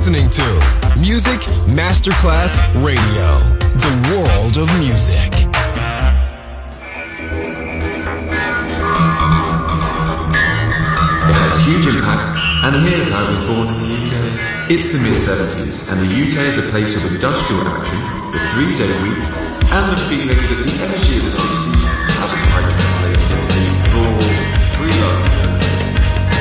listening to Music Masterclass Radio, the world of music. It had a huge impact, and here's how it was born in the UK. It's the mid-70s, and the UK is a place of industrial action, the three-day week, and the feeling that the energy of the 60s hasn't quite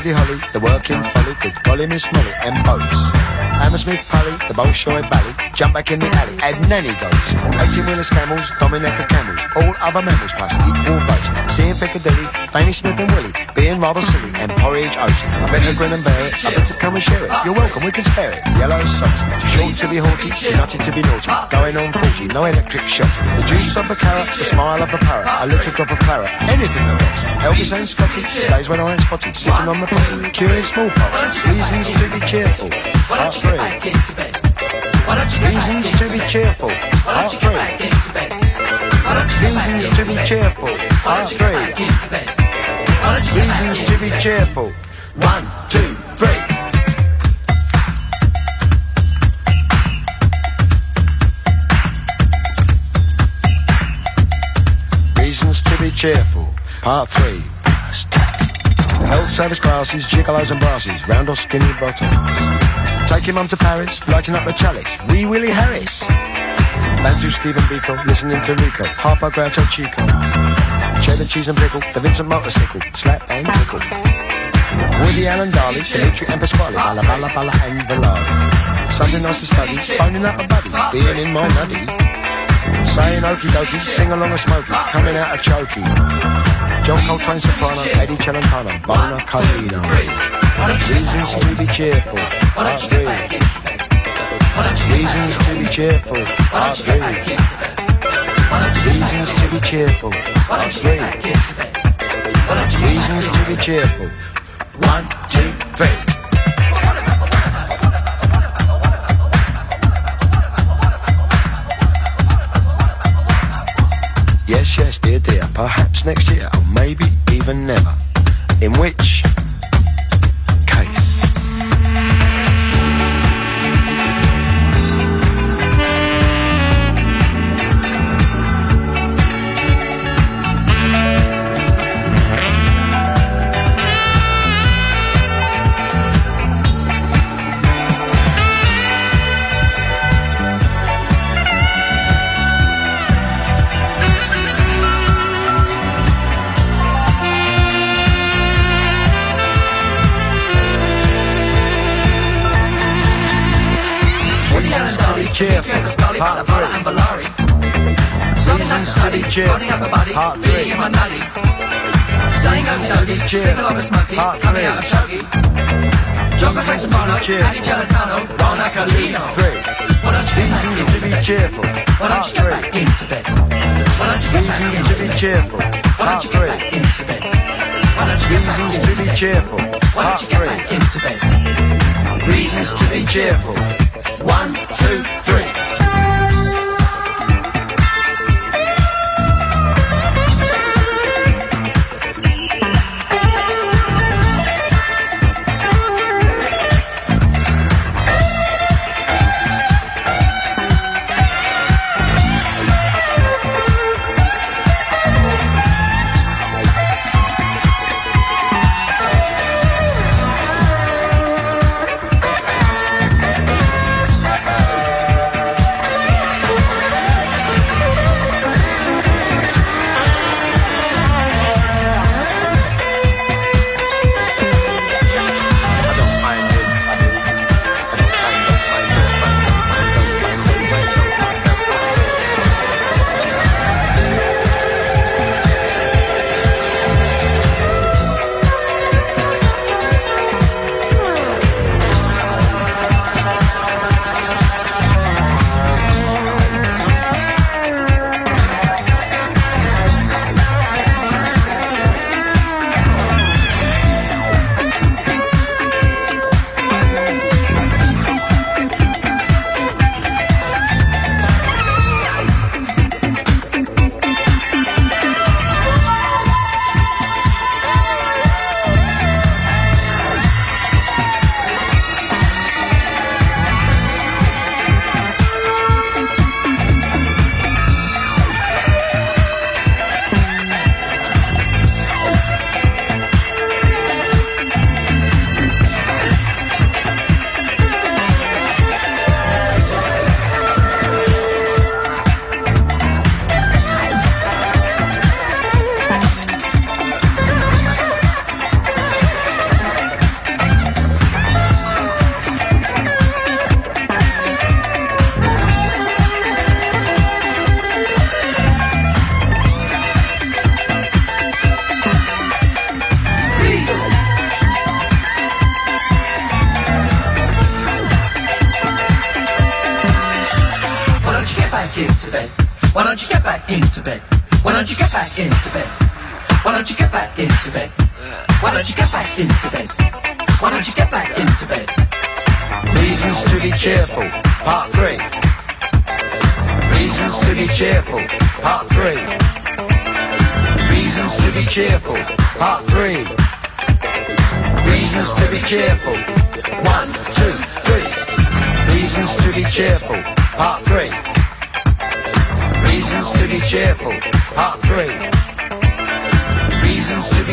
Buddy Holly, the working folly, good golly Miss Molly, and boats. Hammersmith Pally, the Bolshoi Bally, jump back in the alley, add nanny goats. 18 wheelers camels, Dominica camels, all other mammals plus equal votes. Seeing Piccadilly, Fanny Smith and Willie, being rather silly, and porridge oats. I better grin and bear it, I bet better come and share it. You're welcome, we can spare it. Yellow socks, too short to be haughty, too nutty to be naughty. Going on 40, no electric shocks. The juice of the carrot, the smile of the parrot, a little drop of claret, anything that works. Elvis and Scotty, days when I ain't spotty, sitting on the potty, curing smallpox. Reasons to be cheerful. Part 3. Reasons to be cheerful. Part 3. Reasons to be cheerful. Part 3. Reasons to be cheerful. One, two, three. Reasons to be cheerful. Part 3. Health service classes, gigolos and brasses, round or skinny bottoms. Taking mum to Paris, lighting up the chalice. Wee Willie Harris. Bantu Stephen Biko, listening to Rico. Harper Groucho Chico. Cheddar cheese and pickle, the Vincent motorcycle. Slap and tickle. Woody Allen Darley, Dimitri and Pasquale. Bala bala bala and Valari. Sunday nights to study, phoning up a buddy. Being in my nutty. Saying okie dokie, sing along a smoky. Coming out a chokey. John Coltrane soprano, Eddie Celentano, Bona Carino. Reasons to be cheerful. Part. Reasons to be cheerful. Part. Reasons to be cheerful. Reasons to be cheerful. One, two, three. Yes, yes, dear, dear. Perhaps next year, or maybe even never. In which Part three. Reasons to be cheerful. Part three. Reasons to be cheerful. Part three. Reasons to be cheerful. Three. Reasons to be cheerful. Part three. Reasons to be cheerful. Part three. Reasons to be cheerful. Part three. Reasons to be cheerful. One, two, three.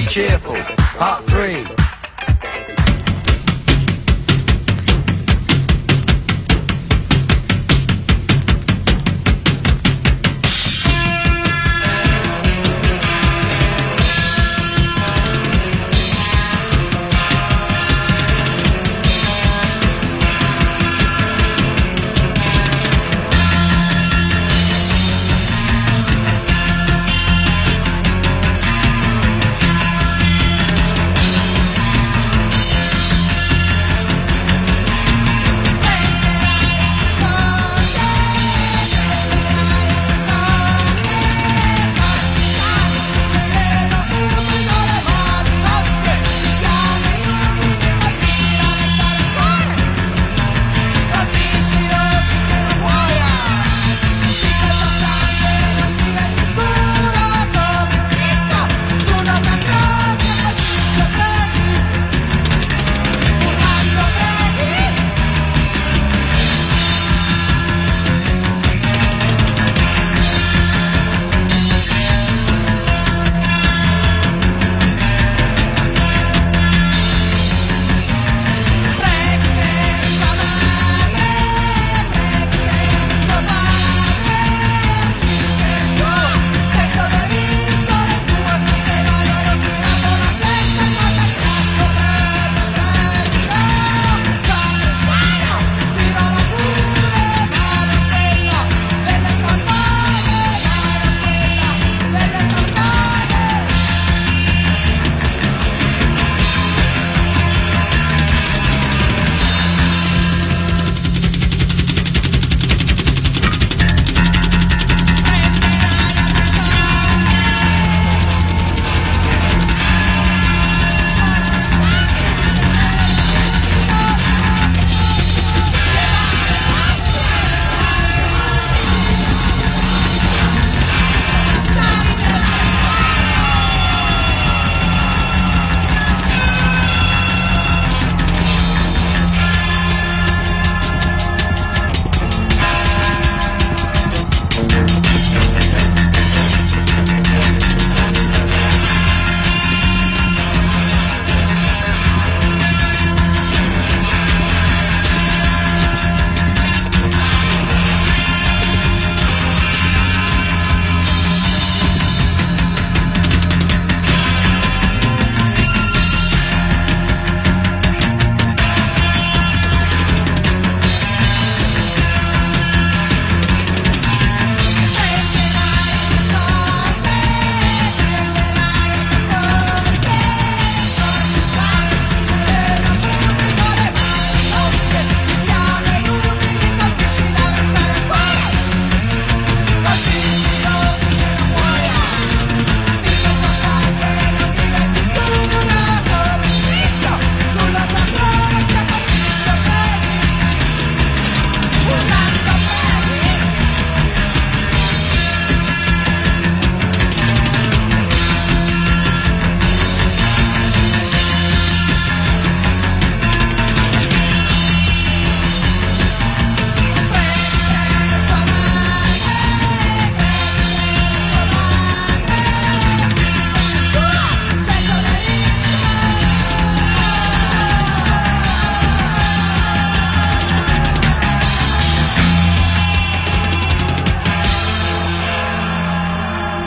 cheerful. Part three.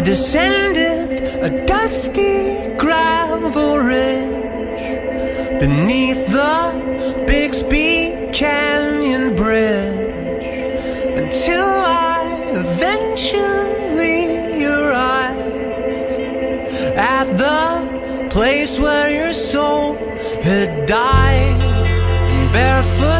I descended a dusty gravel ridge beneath the Bixby Canyon Bridge until I eventually arrived at the place where your soul had died and barefoot.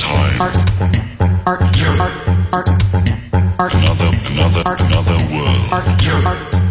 time. Another, another, another world.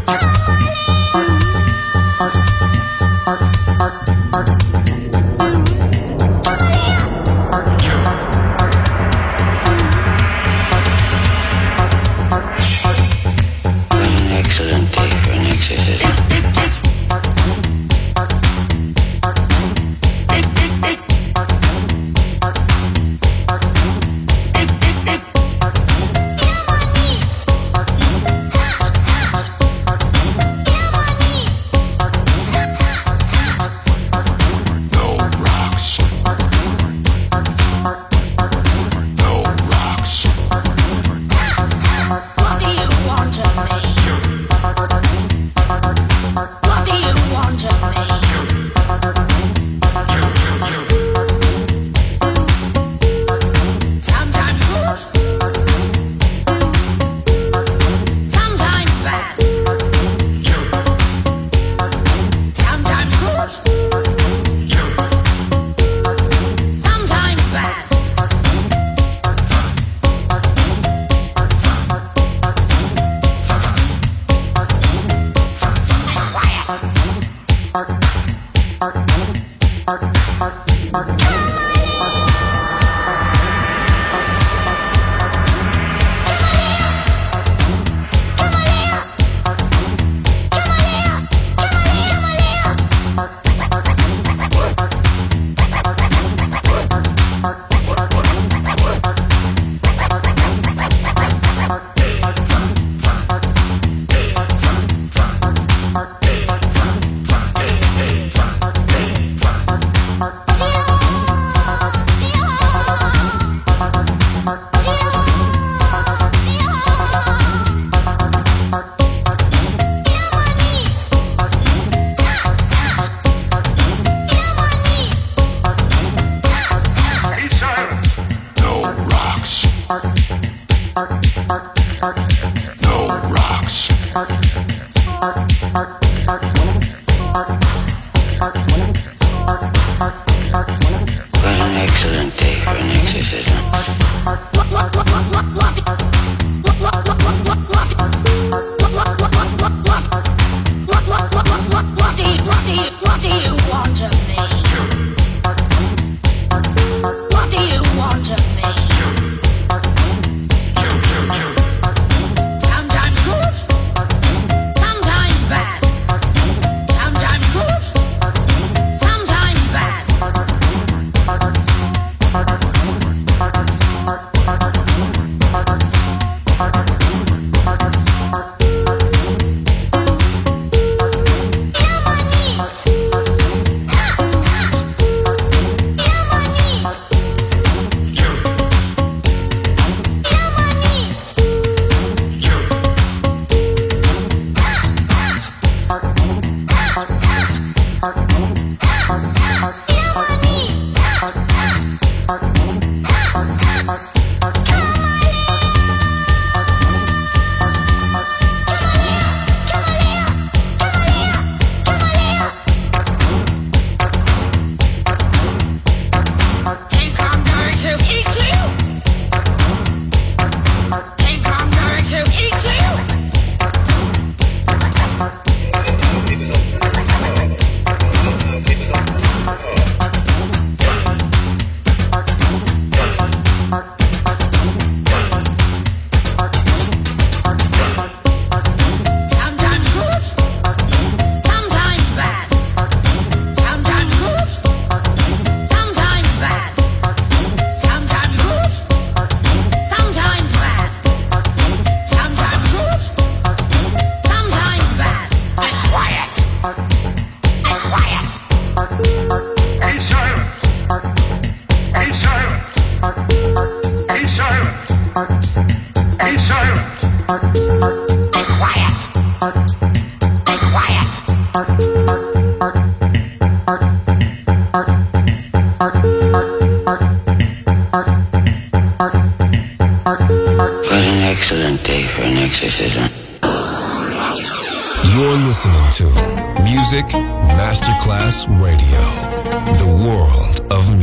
Masterclass Radio, the world of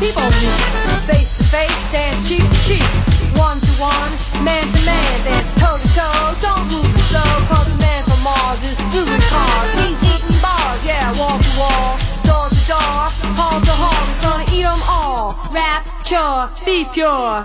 people do. Face to face, dance cheek to cheek. One to one, man to man, dance toe to toe. Don't move slow, cause the man from Mars is through with cars. He's eating bars, yeah, wall to wall. Door to door, hall to hall. He's gonna eat them all. Rap, pure, be pure.